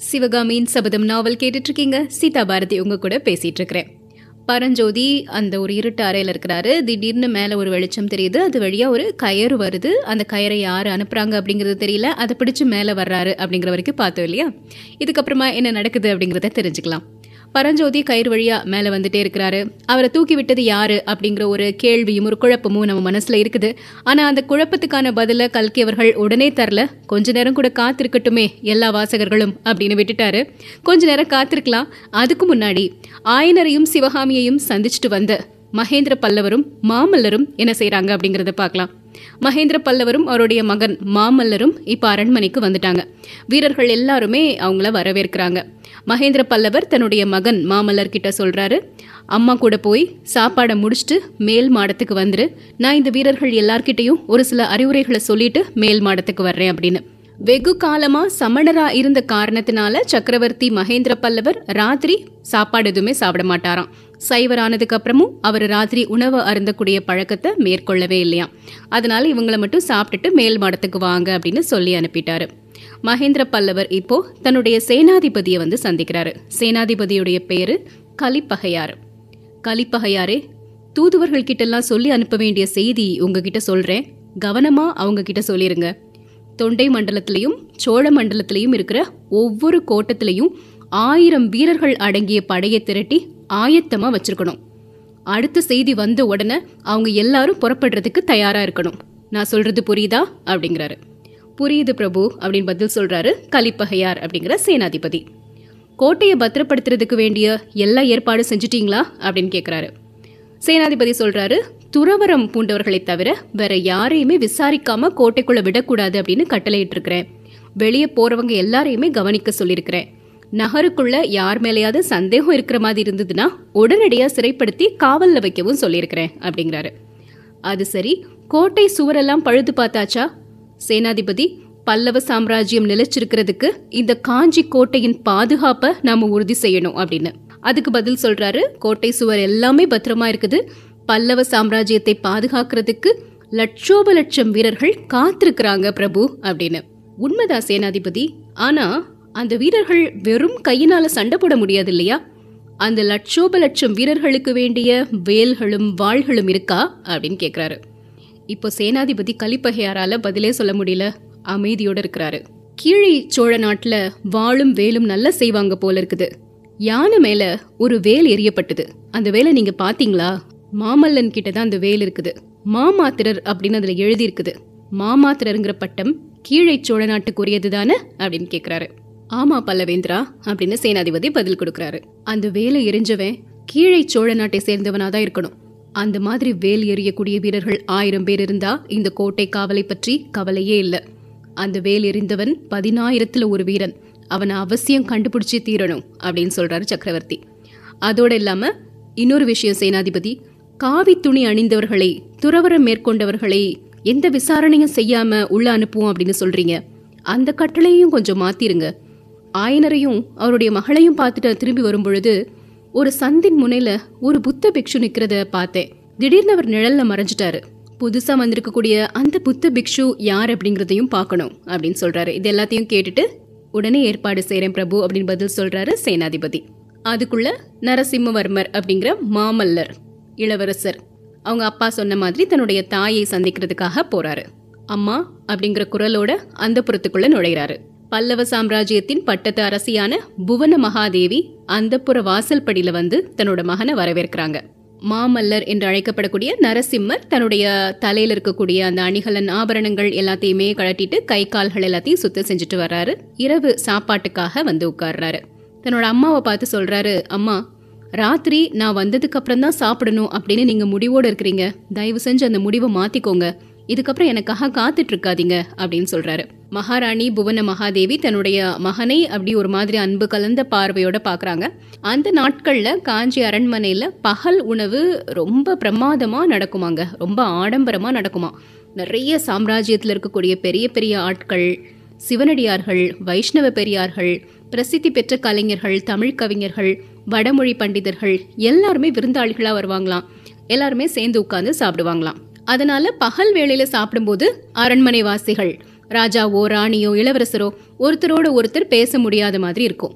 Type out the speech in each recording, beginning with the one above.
சிவகாமியின் சபதம் நாவல் கேட்டுட்டு இருக்கீங்க சீதா பாரதி உங்க கூட பேசிட்டு இருக்கிறேன் பரஞ்சோதி அந்த ஒரு இருட்டு அறையில் இருக்கிறாரு. திடீர்னு மேலே ஒரு வெளிச்சம் தெரியுது. அது வழியாக ஒரு கயறு வருது. அந்த கயரை யார் அனுப்புகிறாங்க அப்படிங்கிறது தெரியல. அதை பிடிச்சு மேலே வர்றாரு அப்படிங்கிற வரைக்கும் பார்த்தோம் இல்லையா? இதுக்கப்புறமா என்ன நடக்குது அப்படிங்கிறத தெரிஞ்சுக்கலாம். பரஞ்சோதி கயிறு வழியா மேலே வந்துட்டே இருக்கிறாரு. அவரை தூக்கி விட்டது யாரு அப்படிங்கிற ஒரு கேள்வியும் ஒரு குழப்பமும் நம்ம மனசுல இருக்குது. ஆனா அந்த குழப்பத்துக்கான பதில கல்கி அவர்கள் உடனே தரல. கொஞ்ச நேரம் கூட காத்திருக்கட்டுமே எல்லா வாசகர்களும் அப்படின்னு விட்டுட்டாரு. கொஞ்ச நேரம் காத்திருக்கலாம். அதுக்கு முன்னாடி ஆயனரையும் சிவகாமியையும் சந்திச்சுட்டு வந்த மகேந்திர பல்லவரும் மாமல்லரும் என்ன செய்கிறாங்க அப்படிங்கறத பார்க்கலாம். மகேந்திர பல்லவரும் அவருடைய மகன் மாமல்லரும் இப்ப அரண்மனைக்கு வந்துட்டாங்க. வீரர்கள் எல்லாருமே அவங்கள வரவேற்கிறாங்க. மகேந்திர பல்லவர் தன்னுடைய மகன் மாமல்லர் கிட்ட சொல்றாரு அம்மா கூட போய் சாப்பாடை முடிச்சுட்டு மேல் மாடத்துக்கு வந்துரு. நான் இந்த வீரர்கள் எல்லார்கிட்டையும் ஒரு சில அறிவுரைகளை சொல்லிட்டு மேல் மாடத்துக்கு வர்றேன் அப்படின்னு. வெகு காலமா சமணரா இருந்த காரணத்தினால சக்கரவர்த்தி மகேந்திர பல்லவர் ராத்திரி சாப்பாடு எதுவுமே சாப்பிட மாட்டாராம். சைவரானதுக்கு அப்புறமும் அவர் ராத்திரி உணவு அருந்தக்கூடிய பழக்கத்தை மேற்கொள்ளவே இல்லையா அதனால இவங்களை மட்டும் சாப்பிட்டுட்டு மேல் மாடத்துக்கு வாங்க அப்படின்னு சொல்லி அனுப்பிட்டாரு. மகேந்திர பல்லவர் இப்போ தன்னுடைய சேனாதிபதியை வந்து சந்திக்கிறாரு. சேனாதிபதியுடைய பேரு கலிப்பகையாறு கலிப்பகையாரே தூதுவர்கள் கிட்டெல்லாம் சொல்லி அனுப்ப வேண்டிய செய்தி உங்ககிட்ட சொல்றேன். கவனமா அவங்க கிட்ட சொல்லிருங்க. தொண்டை மண்டலத்திலையும் சோழ மண்டலத்திலையும் இருக்கிற ஒவ்வொரு கோட்டத்திலையும் ஆயிரம் வீரர்கள் அடங்கிய படையை திரட்டி ஆயத்தமா வச்சிருக்கணும். அடுத்த செய்தி வந்த உடனே அவங்க எல்லாரும் புறப்படுறதுக்கு தயாரா இருக்கணும். நான் சொல்றது புரியுதா? அப்படிங்கிறாரு. புரியுது பிரபு அப்படின்னு பதில் சொல்றாரு கலிப்பகையார் அப்படிங்கிற சேனாதிபதி. கோட்டையை பத்திரப்படுத்துறதுக்கு வேண்டிய எல்லா ஏற்பாடும் செஞ்சுட்டீங்களா அப்படின்னு கேட்குறாரு சேனாதிபதி சொல்றாரு துறவரம் பூண்டவர்களை தவிர வேற யாரையுமே விசாரிக்காம கோட்டைக்குள்ள விடக்கூடாது அப்படின்னு கட்டளையிட்டு இருக்கிறேன் வெளியே போறவங்க எல்லாரையுமே கவனிக்க சொல்லியிருக்கிறேன். நகருக்குள்ள யார் மேலேயாவது சந்தேகம் இருக்கிற மாதிரி இருந்ததுன்னா உடனடியா சிறைப்படுத்தி காவல்ல வைக்கவும் சொல்லியிருக்கிறேன் அப்படிங்கிறாரு. அது சரி கோட்டை சுவரெல்லாம் பழுது பார்த்தாச்சா? சேனாதிபதி பல்லவ சாம்ராஜ்யம் நிலைச்சிருக்கிறதுக்கு இந்த காஞ்சி கோட்டையின் பாதுகாப்பை நாம உறுதி செய்யணும் அப்படின்னு. அதுக்கு பதில் சொல்றாரு கோட்டை சுவர் எல்லாமே பத்திரமா இருக்குது. பல்லவ சாம்ராஜ்யத்தை பாதுகாக்கிறதுக்கு லட்சோப லட்சம் வீரர்கள் காத்திருக்கிறாங்க பிரபு அப்படின்னு. உண்மைதான் சேனாதிபதி? ஆனா அந்த வீரர்கள் வெறும் கையினால சண்டை போட முடியாது இல்லையா? அந்த லட்சோப லட்சம் வீரர்களுக்கு வேண்டிய வேல்களும் வாள்களும் இருக்கா அப்படின்னு கேக்குறாரு. இப்போ சேனாதிபதி கலிப்பகையாரால பதிலே சொல்ல முடியல. அமைதியோட இருக்கிறாரு. கீழே சோழ நாட்டுல வாளும் வேலும் நல்லா செய்வாங்க போல இருக்குது. யானை மேல ஒரு வேல் எரியப்பட்டது அந்த வேலை நீங்க பாத்தீங்களா? மாமல்லன் கிட்ட தான் அந்த வேல் இருக்குது. மாமாத்திரர் அப்படின்னு அதுல எழுதி இருக்குது மாமாத்திரருங்கிற பட்டம் கீழே சோழ நாட்டுக்குரியது தானே அப்படின்னு கேக்குறாரு. ஆமா பல்லவேந்திரா அப்படின்னு சேனாதிபதி பதில் கொடுக்கறாரு. அந்த வேலை எரிஞ்சவன் கீழே சோழ நாட்டை சேர்ந்தவனாக தான் இருக்கணும். அந்த மாதிரி வேல் எறியக்கூடிய வீரர்கள் ஆயிரம் பேர் இருந்தா இந்த கோட்டை காவலை பற்றி கவலையே இல்லை. அந்த வேல் எறிந்தவன் பதினாயிரத்துல ஒரு வீரன். அவனை அவசியம் கண்டுபிடிச்சி தீரணும் அப்படின்னு சொல்றாரு சக்கரவர்த்தி. அதோட இல்லாம இன்னொரு விஷயம் சேனாதிபதி காவி துணி அணிந்தவர்களை துறவரம் மேற்கொண்டவர்களை எந்த விசாரணையும் செய்யாம உள்ள அனுப்புவோம் அப்படின்னு சொல்றீங்க. அந்த கட்டளையும் கொஞ்சம் மாத்திருங்க. ஆயனரையும் அவருடைய மகளையும் பார்த்துட்டு திரும்பி வரும் பொழுது ஒரு சந்தின் முனையில ஒரு புத்த பிக்ஷு நிக்கிறத பார்த்தேன். திடீர்னு அவர் நிழல்ல மறைஞ்சிட்டாரு. புதுசா வந்திருக்கக்கூடிய அந்த புத்த பிக்ஷு யார் அப்படிங்கறதையும் பார்க்கணும் அப்படின்னு சொல்றாரு. இது எல்லாத்தையும் கேட்டுட்டு உடனே ஏற்பாடு செய்கிறேன் பிரபு அப்படின்னு பதில் சொல்றாரு சேனாதிபதி. அதுக்குள்ள நரசிம்மவர்மர் அப்படிங்கிற மாமல்லர் இளவரசர் அவங்க அப்பா சொன்ன மாதிரி தன்னுடைய தாயை சந்திக்கிறதுக்காக போறாரு. அம்மா அப்படிங்கிற குரலோட அந்த புறத்துக்குள்ள நுழைகிறாரு பல்லவ சாம்ராஜ்யத்தின் பட்டத்து அரசியான புவன மகாதேவி அந்தப்புற வாசல் படியில வந்து தன்னோட மகனை வரவேற்கிறாங்க. மாமல்லர் என்று அழைக்கப்படக்கூடிய நரசிம்மர் தன்னுடைய தலையில இருக்கக்கூடிய அந்த அணிகலன் ஆபரணங்கள் எல்லாத்தையுமே கழட்டிட்டு கை கால்கள் எல்லாத்தையும் சுத்தம் செஞ்சுட்டு வர்றாரு. இரவு சாப்பாட்டுக்காக வந்து உட்கார்றாரு. தன்னோட அம்மாவை பார்த்து சொல்றாரு அம்மா ராத்திரி நான் வந்ததுக்கு அப்புறம் தான் சாப்பிடணும் அப்படின்னு நீங்க முடிவோடு இருக்கிறீங்க. தயவு செஞ்சு அந்த முடிவை மாத்திக்கோங்க. இதுக்கப்புறம் எனக்காக காத்துட்டு இருக்காதீங்க அப்படின்னு சொல்றாரு. மகாராணி புவன மகாதேவி தன்னுடைய மகனை அப்படி ஒரு மாதிரி அன்பு கலந்த பார்வையோட பாக்குறாங்க. அந்த நாட்கள்ல காஞ்சி அரண்மனையில பகல் உணவு ரொம்ப பிரமாதமா நடக்குமாங்க. ரொம்ப ஆடம்பரமா நடக்குமா. நிறைய சாம்ராஜ்யத்துல இருக்கக்கூடிய பெரிய பெரிய ஆட்கள் சிவனடியார்கள் வைஷ்ணவ பெரியார்கள் பிரசித்தி பெற்ற கலைஞர்கள் தமிழ் கவிஞர்கள் வடமொழி பண்டிதர்கள் எல்லாருமே விருந்தாளிகளா வருவாங்களாம். எல்லாருமே சேர்ந்து உட்காந்து சாப்பிடுவாங்களாம். அதனால பகல் வேளையில சாப்பிடும்போது அரண்மனை வாசிகள் ராஜாவோ ராணியோ இளவரசரோ ஒருத்தரோட ஒருத்தர் பேச முடியாத மாதிரி இருக்கும்.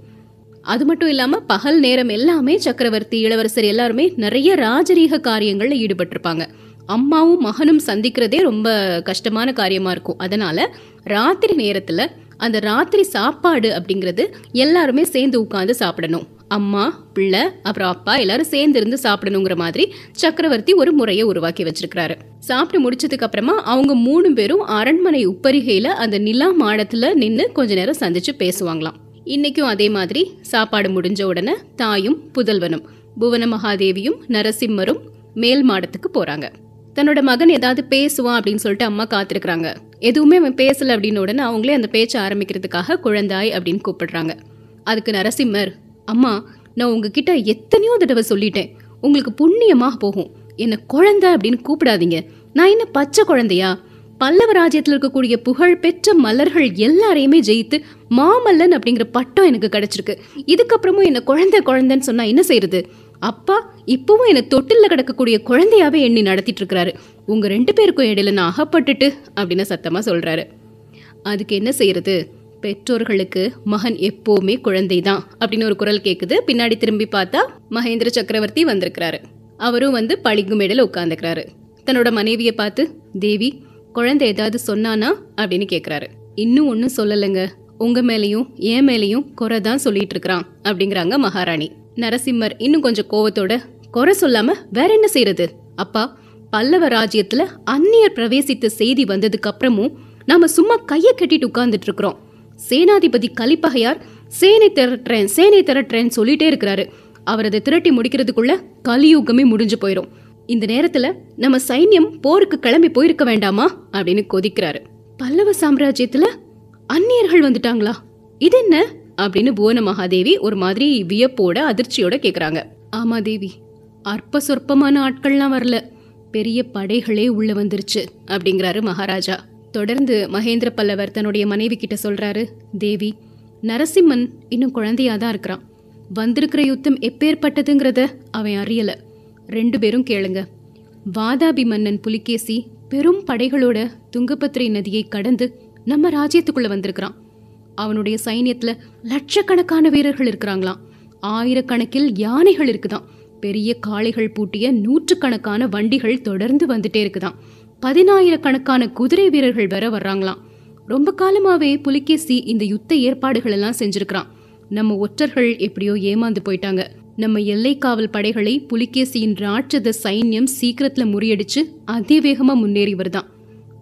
அது மட்டும் இல்லாம பகல் நேரம் எல்லாமே சக்கரவர்த்தி இளவரசர் எல்லாருமே நிறைய ராஜரீக காரியங்கள்ல ஈடுபட்டிருப்பாங்க. அம்மாவும் மகனும் சந்திக்கிறதே ரொம்ப கஷ்டமான காரியமா இருக்கும். அதனால ராத்திரி நேரத்துல அந்த ராத்திரி சாப்பாடு அப்படிங்கிறது எல்லாருமே சேர்ந்து உட்காந்து சாப்பிடணும். அம்மா பிள்ளை அப்புறம் அப்பா எல்லாரும் சேர்ந்து இருந்து சாப்பிடணுங்கிற மாதிரி சக்கரவர்த்தி ஒரு முறையை உருவாக்கி வச்சிருக்கிறாரு. சாப்பிட்டு முடிச்சதுக்கு அப்புறமா அவங்க மூணு பேரும் அரண்மனை உப்பரிகையில அந்த நிலா மாடத்துல நின்று கொஞ்ச நேரம் சந்திச்சு பேசுவாங்களாம். இன்னைக்கும் அதே மாதிரி சாப்பாடு முடிஞ்ச உடனே தாயும் புதல்வனும் புவன மகாதேவியும் நரசிம்மரும் மேல் மாடத்துக்கு போறாங்க. தன்னோட மகன் ஏதாவது பேசுவான் அப்படின்னு சொல்லிட்டு அம்மா காத்திருக்கிறாங்க. எதுவுமே அவன் பேசல அப்படின்னு உடனே அவங்களே அந்த பேச்சை ஆரம்பிக்கிறதுக்காக குழந்தாய் அப்படின்னு கூப்பிடுறாங்க. அதுக்கு நரசிம்மர் அம்மா நான் உங்ககிட்ட எத்தனையோ தடவை சொல்லிட்டேன். உங்களுக்கு புண்ணியமாக போகும். என்னை குழந்தை அப்படின்னு கூப்பிடாதீங்க. நான் என்ன பச்சை குழந்தையா? பல்லவ ராஜ்யத்தில் இருக்கக்கூடிய புகழ் பெற்ற மலர்கள் எல்லாரையுமே ஜெயித்து மாமல்லன் அப்படிங்கிற பட்டம் எனக்கு கிடைச்சிருக்கு. இதுக்கப்புறமும் என்னை குழந்தை குழந்தைன்னு சொன்னால் என்ன செய்யறது? அப்பா இப்பவும் என்னை தொட்டில்ல கிடக்கக்கூடிய குழந்தையாவே எண்ணி நடத்திட்டு இருக்கிறாரு. உங்க ரெண்டு பேருக்கும் இடையில நான் அகப்பட்டுட்டு அப்படின்னு சத்தமா சொல்றாரு. அதுக்கு என்ன செய்யறது? பெற்றோர்களுக்கு மகன் எப்பவுமே குழந்தைதான் அப்படின்னு ஒரு குரல் கேக்குது. பின்னாடி திரும்பி பார்த்தா மகேந்திர சக்கரவர்த்தி வந்திருக்கிறாரு. அவரும் வந்து பளிங்கு மேடையில் உட்காந்துக்கிறாரு தன்னோட மனைவியை பார்த்து தேவி குழந்தை ஏதாவது சொன்னானா? அப்படின்னு கேக்குறாரு. இன்னும் ஒன்றும் சொல்லலைங்க. உங்க மேலேயும் என் மேலேயும் குறை தான் சொல்லிட்டு இருக்கிறான் அப்படிங்கிறாங்க மகாராணி. நரசிம்மர் இன்னும் கொஞ்சம் கோவத்தோட குறை சொல்லாம வேற என்ன செய்யறது அப்பா பல்லவ ராஜ்யத்துல அந்நியர் பிரவேசித்த செய்தி வந்ததுக்கு அப்புறமும் நாம சும்மா கைய கட்டிட்டு உட்கார்ந்துட்டு இருக்கிறோம். சேனாதிபதி கலிப்பகையார் சேனை திரட்டுறேன் சேனை திரட்டுறேன்னு சொல்லிட்டே இருக்கிறாரு. அவர் அதை திரட்டி முடிக்கிறதுக்குள்ள கலியுகமே முடிஞ்சு போயிடும் இந்த நேரத்துல நம்ம சைன்யம் போருக்கு கிளம்பி போயிருக்க வேண்டாமா? அப்படின்னு கொதிக்கிறாரு. பல்லவ சாம்ராஜ்யத்துல அந்நியர்கள் வந்துட்டாங்களா? இது என்ன? அப்படின்னு புவன மகாதேவி ஒரு மாதிரி வியப்போட அதிர்ச்சியோட கேக்குறாங்க. ஆமா தேவி அற்ப சொற்பமான ஆட்கள்லாம் வரல. பெரிய படைகளே உள்ள வந்துருச்சு அப்படிங்கிறாரு மகாராஜா. தொடர்ந்து மகேந்திர பல்லவர் தன்னுடைய மனைவி கிட்ட சொல்றாரு தேவி நரசிம்மன் இன்னும் குழந்தையா தான் இருக்கிறான். வந்திருக்கிற யுத்தம் எப்பேற்பட்டதுங்கிறத அவன் அறியல. ரெண்டு பேரும் கேளுங்க. வாதாபி மன்னன் புலிகேசி பெரும் படைகளோட துங்கபத்திரை நதியை கடந்து நம்ம ராஜ்யத்துக்குள்ள வந்திருக்கிறான். அவனுடைய சைன்யத்துல லட்சக்கணக்கான வீரர்கள் இருக்கிறாங்களாம். ஆயிரக்கணக்கில் யானைகள் இருக்குதான் பெரிய காளைகள் பூட்டிய நூற்றுக்கணக்கான வண்டிகள் தொடர்ந்து வந்துட்டே இருக்குதான் பதினாயிரக்கணக்கான குதிரை வீரர்கள் வேற வர்றாங்களாம். ரொம்ப காலமாவே புலிகேசி இந்த யுத்த ஏற்பாடுகள் எல்லாம் செஞ்சிருக்கிறான். நம்ம ஒற்றர்கள் எப்படியோ ஏமாந்து போயிட்டாங்க. நம்ம எல்லை காவல் படைகளை புலிகேசியின் ராட்சத சைன்யம் சீக்கிரத்துல முறியடிச்சு அதிவேகமா முன்னேறி வருதான்.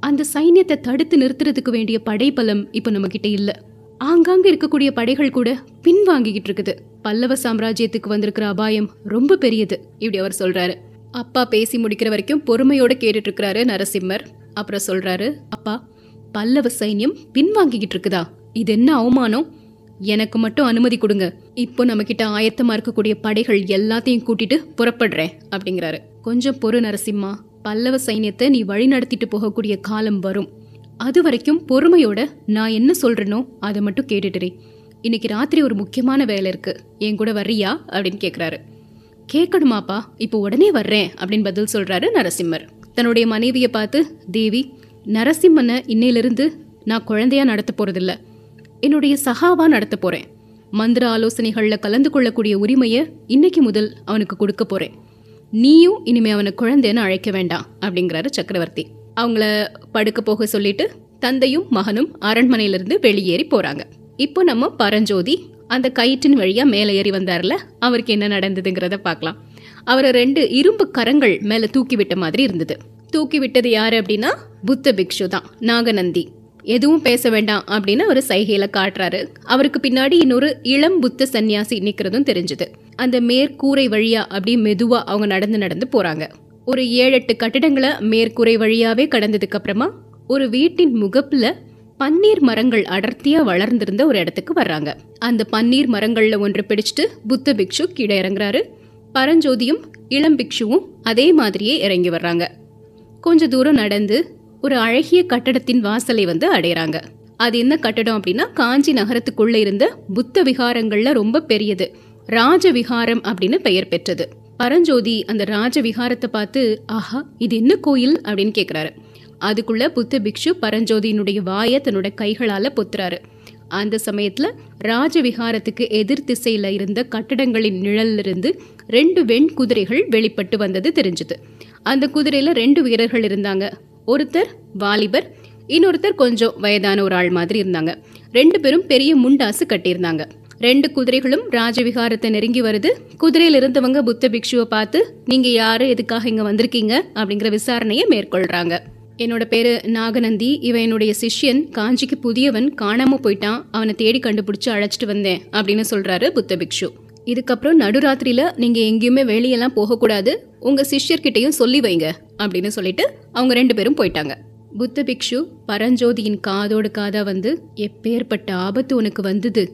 அந்த சைன்யத்தை தடுத்து நிறுத்துறதுக்கு வேண்டிய படைபலம் இப்ப நம்ம கிட்ட இல்ல. ஆங்காங்க இருக்கக்கூடிய படைகள் கூட பின்வாங்கிக்கிட்டு இருக்குது. பல்லவ சாம்ராஜ்யத்துக்கு வந்திருக்கிற அபாயம் ரொம்ப பெரியது இப்படி அவர் சொல்றாரு. அப்பா பேசி முடிக்கிற வரைக்கும் பொறுமையோடு கேட்டுட்டு இருக்கிறாரு நரசிம்மர். அப்புறம் சொல்றாரு அப்பா பல்லவ சைன்யம் பின்வாங்கிக்கிட்டு இருக்குதா? இது என்ன அவமானம்? எனக்கு மட்டும் அனுமதி கொடுங்க. இப்போ நம்ம கிட்ட ஆயத்தமா இருக்கக்கூடிய படைகள் எல்லாத்தையும் கூட்டிட்டு புறப்படுறேன் அப்படிங்கிறாரு. கொஞ்சம் பொறு நரசிம்மா. பல்லவ சைன்யத்தை நீ வழி நடத்திட்டு போகக்கூடிய காலம் வரும். அது வரைக்கும் பொறுமையோட நான் என்ன சொல்றேனோ அதை மட்டும் கேட்டுட்டுறேன் இன்னைக்கு ராத்திரி ஒரு முக்கியமான வேலை இருக்கு. என் கூட வர்றியா? அப்படின்னு கேக்குறாரு. கேட்கணுமாப்பா இப்போ உடனே வர்றேன் அப்படின்னு பதில் சொல்றாரு நரசிம்மர். தன்னுடைய மனைவியை பார்த்து தேவி நரசிம்மனை இன்னையிலிருந்து நான் குழந்தையா நடத்த போறதில்ல. என்னுடைய சகாவா நடத்த போறேன். மந்திர ஆலோசனைகளில் கலந்து கொள்ளக்கூடிய உரிமையை இன்னைக்கு முதல் அவனுக்கு கொடுக்க போறேன். நீயும் இனிமே அவனை குழந்தைன்னு அழைக்க வேண்டாம் அப்படிங்கிறாரு சக்கரவர்த்தி. அவங்கள படுக்க போக சொல்லிட்டு தந்தையும் மகனும் அரண்மனையிலிருந்து வெளியேறி போறாங்க. இப்போ நம்ம பரஞ்சோதி அந்த கயிற்றின் வழியாக மேலே ஏறி வந்தார்ல? அவருக்கு என்ன நடந்ததுங்கிறத பார்க்கலாம். அவரை ரெண்டு இரும்பு கரங்கள் மேலே தூக்கி விட்ட மாதிரி இருந்தது. தூக்கி விட்டது யார் அப்படின்னா? புத்த பிக்ஷு தான் நாகநந்தி. எதுவும் பேச வேண்டாம் அப்படின்னு ஒரு சைகையில காட்டுறாரு. அவருக்கு பின்னாடி இன்னொரு இளம் புத்த சன்னியாசி நிக்கிறதும் தெரிஞ்சது. அந்த மேற்கூரை வழியா அப்படியே மெதுவா அவங்க நடந்து நடந்து போறாங்க. ஒரு ஏழு எட்டு கட்டிடங்களை மேற்கூரை வழியாவே கடந்ததுக்கு அப்புறமா ஒரு வீட்டின் முகப்புல பன்னீர் மரங்கள் அடர்த்தியா வளர்ந்திருந்த ஒரு இடத்துக்கு வர்றாங்க. அந்த பன்னீர் மரங்கள்ல ஒன்று பிடிச்சிட்டு புத்த பிக்ஷு கீழே இறங்குறாரு. பரஞ்சோதியும் இளம் பிக்ஷுவும் அதே மாதிரியே இறங்கி வர்றாங்க. கொஞ்ச தூரம் நடந்து ஒரு அழகிய கட்டடத்தின் வாசலை வந்து அடையிறாங்க. அது என்ன கட்டடம் அப்படின்னா காஞ்சி நகரத்துக்குள்ள இருந்த புத்த விகாரங்கள்ல ரொம்ப பெரியது. ராஜ விகாரம் அப்படின்னு பெயர் பெற்றது. பரஞ்சோதி அந்த ராஜ விகாரத்தை பார்த்து ஆஹா இது என்ன கோயில்? அப்படின்னு கேக்குறாரு. அதுக்குள்ள புத்த பிக்ஷு பரஞ்சோதியினுடைய வாயை தன்னோட கைகளால பொத்துறாரு. அந்த சமயத்துல ராஜவிகாரத்துக்கு எதிர் திசையில இருந்த கட்டடங்களின் நிழல்ல இருந்து ரெண்டு வெண் குதிரைகள் வெளிப்பட்டு வந்தது தெரிஞ்சது. அந்த குதிரையில ரெண்டு வீரர்கள் இருந்தாங்க. ஒருத்தர் வாலிபர் இன்னொருத்தர் கொஞ்சம் வயதான ஒரு ஆள் மாதிரி இருந்தாங்க. ரெண்டு பேரும் பெரிய முண்டாசு கட்டியிருந்தாங்க. ரெண்டு குதிரைகளும் ராஜவிகாரத்தை நெருங்கி வருது. குதிரையில இருந்தவங்க புத்த பிக்ஷுவை பார்த்து நீங்க யாரு? எதுக்காக இங்க வந்திருக்கீங்க? அப்படிங்கிற விசாரணையை மேற்கொள்றாங்க. என்னோட பேரு நாகநந்தி. இவன் என்னுடைய சிஷ்யன். காஞ்சிக்கு புதியவன். காணாம போயிட்டான் அவனை தேடி கண்டுபிடிச்சு அழைச்சிட்டு வந்தேன் அப்படின்னு சொல்றாரு புத்த பிக்ஷு. இதுக்கப்புறம் நடுராத்திரியில நீங்க எங்கேயுமே வெளியெல்லாம் போகக்கூடாது. உங்க சிஷ்யர்கிட்டயும் சொல்லி வைங்க அப்படின்னு சொல்லிட்டு அவங்க ரெண்டு பேரும் போயிட்டாங்க. புத்த பிக்ஷு பரஞ்சோதியின் காதோடு காதா வந்து எப்பேற்பட்ட ஆபத்து உனக்கு வந்தது?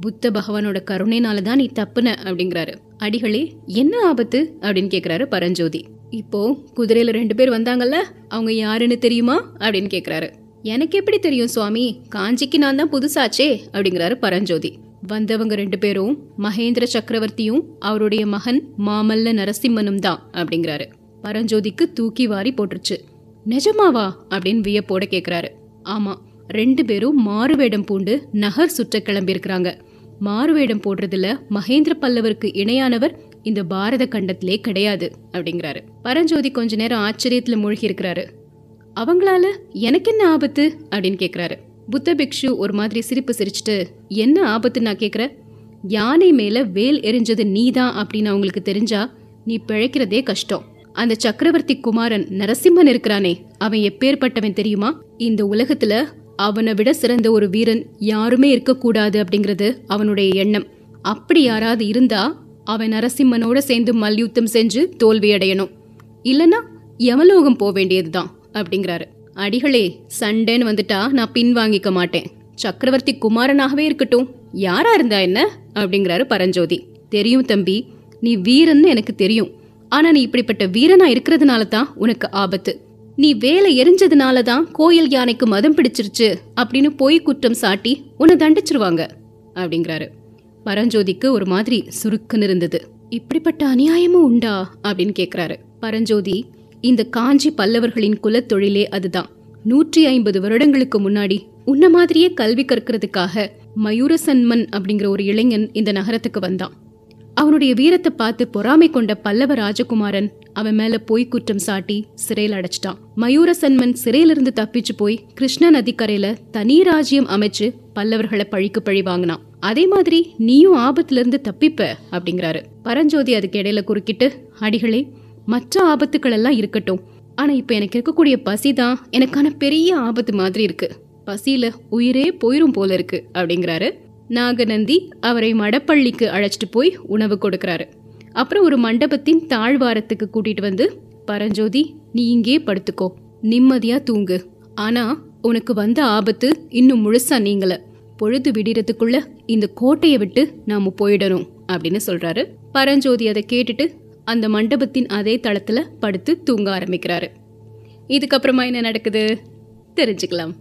புத்த பகவானோட கருணைனால தான் நீ தப்புன அப்படிங்கிறாரு. அடிகளே என்ன ஆபத்து? அப்படின்னு கேக்குறாரு பரஞ்சோதி. இப்போ குதிரையில் ரெண்டு பேர் வந்தாங்கல்ல அவங்க யாருன்னு தெரியுமா? அப்படின்னு கேட்குறாரு எனக்கு எப்படி தெரியும் சுவாமி? காஞ்சிக்கு நான் தான் புதுசாச்சே அப்படிங்கிறாரு பரஞ்சோதி. வந்தவங்க ரெண்டு பேரும் மகேந்திர சக்கரவர்த்தியும் அவருடைய மகன் மாமல்ல நரசிம்மனும் தான் அப்படிங்கிறாரு. பரஞ்சோதிக்கு தூக்கி வாரி போட்டுருச்சு. நிஜமாவா? அப்படின்னு வியப்போட கேட்குறாரு ஆமாம் ரெண்டு பேரும் மாறுவேடம் பூண்டு நகர் சுற்ற கிளம்பியிருக்கிறாங்க. மாறுவேடம் போடுறதுல மகேந்திர பல்லவருக்கு இணையானவர் இந்த பாரத கண்டத்திலே கிடையாது அப்படிங்கிறாரு. பரஞ்சோதி கொஞ்ச நேரம் ஆச்சரியத்துல மூழ்கி இருக்கிறாரு. அவங்களால எனக்கு என்ன ஆபத்து? அப்படின்னு கேக்குறாரு. புத்த பிக்ஷு ஒரு மாதிரி சிரிப்பு சிரிச்சுட்டு என்ன ஆபத்து நான் கேக்குறேன்? யானை மேல வேல் எரிஞ்சது நீதான் அப்படின்னு அவங்களுக்கு தெரிஞ்சா நீ பிழைக்கிறதே கஷ்டம். அந்த சக்கரவர்த்தி குமாரன் நரசிம்மன் இருக்கிறானே அவன் எப்பேற்பட்டவன் தெரியுமா? இந்த உலகத்துல அவனை விட சிறந்த ஒரு வீரன் யாருமே இருக்கக்கூடாது அப்படிங்கிறது அவனுடைய எண்ணம். அப்படி யாராவது இருந்தா அவன் நரசிம்மனோட சேர்ந்து மல்யுத்தம் செஞ்சு தோல்வியடையணும். இல்லைன்னா இல்லனா யமலோகம் போக வேண்டியதுதான் அப்படிங்கிறாரு. அடிகளே சண்டேன்னு வந்துட்டா நான் பின் வாங்கிக்க மாட்டேன். சக்கரவர்த்தி குமாரனாகவே இருக்கட்டும் யாரா இருந்தா என்ன? அப்படிங்கிறாரு பரஞ்சோதி. தெரியும் தம்பி நீ வீரன்னு எனக்கு தெரியும். ஆனா நீ இப்படிப்பட்ட வீரனா இருக்கிறதுனால தான் உனக்கு ஆபத்து. நீ வேலை எரிஞ்சதுனால தான் கோயில் யானைக்கு மதம் பிடிச்சிருச்சு அப்படின்னு பொய் குற்றம் சாட்டி உன்னை தண்டிச்சிருவாங்க அப்படிங்கிறாரு. பரஞ்சோதிக்கு ஒரு மாதிரி சுருக்குன்னு இருந்தது. இப்படிப்பட்ட அநியாயமும் உண்டா? அப்படின்னு கேட்குறாரு பரஞ்சோதி இந்த காஞ்சி பல்லவர்களின் குலத்தொழிலே அதுதான். நூற்றி ஐம்பது வருடங்களுக்கு முன்னாடி உன்ன மாதிரியே கல்வி கற்கிறதுக்காக மயூரசன்மன் அப்படிங்கிற ஒரு இளைஞன் இந்த நகரத்துக்கு வந்தான். அவனுடைய வீரத்தை பார்த்து பொறாமை கொண்ட பல்லவ ராஜகுமாரன் அவன் மேல போய் குற்றம் சாட்டி சிறையில் அடைச்சிட்டான். மயூரசன்மன் சிறையிலிருந்து தப்பிச்சு போய் கிருஷ்ணா நதிக்கரையில தனி ராஜ்யம் அமைச்சு பல்லவர்களை பழிக்கு பழி வாங்கினான். அதே மாதிரி நீயும் ஆபத்துல இருந்து தப்பிப்ப அப்படிங்கிறாரு. பரஞ்சோதி அதுக்கு இடையில குறுக்கிட்டு அடிகளே மற்ற ஆபத்துக்கள் எல்லாம் இருக்கட்டும். ஆனா இப்ப எனக்கு இருக்கக்கூடிய பசி தான் எனக்கான பெரிய ஆபத்து மாதிரி இருக்கு. பசியில உயிரே போயிரும் போல இருக்கு அப்படிங்கிறாரு. நாகநந்தி அவரை மடப்பள்ளிக்கு அழைச்சிட்டு போய் உணவு கொடுக்கறாரு. அப்புறம் ஒரு மண்டபத்தின் தாழ்வாரத்துக்கு கூட்டிட்டு வந்து பரஞ்சோதி நீ இங்கே படுத்துக்கோ. நிம்மதியா தூங்கு. ஆனா உனக்கு வந்த ஆபத்து இன்னும் முழுசா நீங்கள பொழுது விடிறதுக்குள்ள இந்த கோட்டையை விட்டு நாம போயிடணும் அப்படின்னு சொல்றாரு. பரஞ்சோதி அதை கேட்டுட்டு அந்த மண்டபத்தின் அதே தளத்துல படுத்து தூங்க ஆரம்பிக்கிறாரு. இதுக்கப்புறமா என்ன நடக்குது? தெரிஞ்சுக்கலாம்.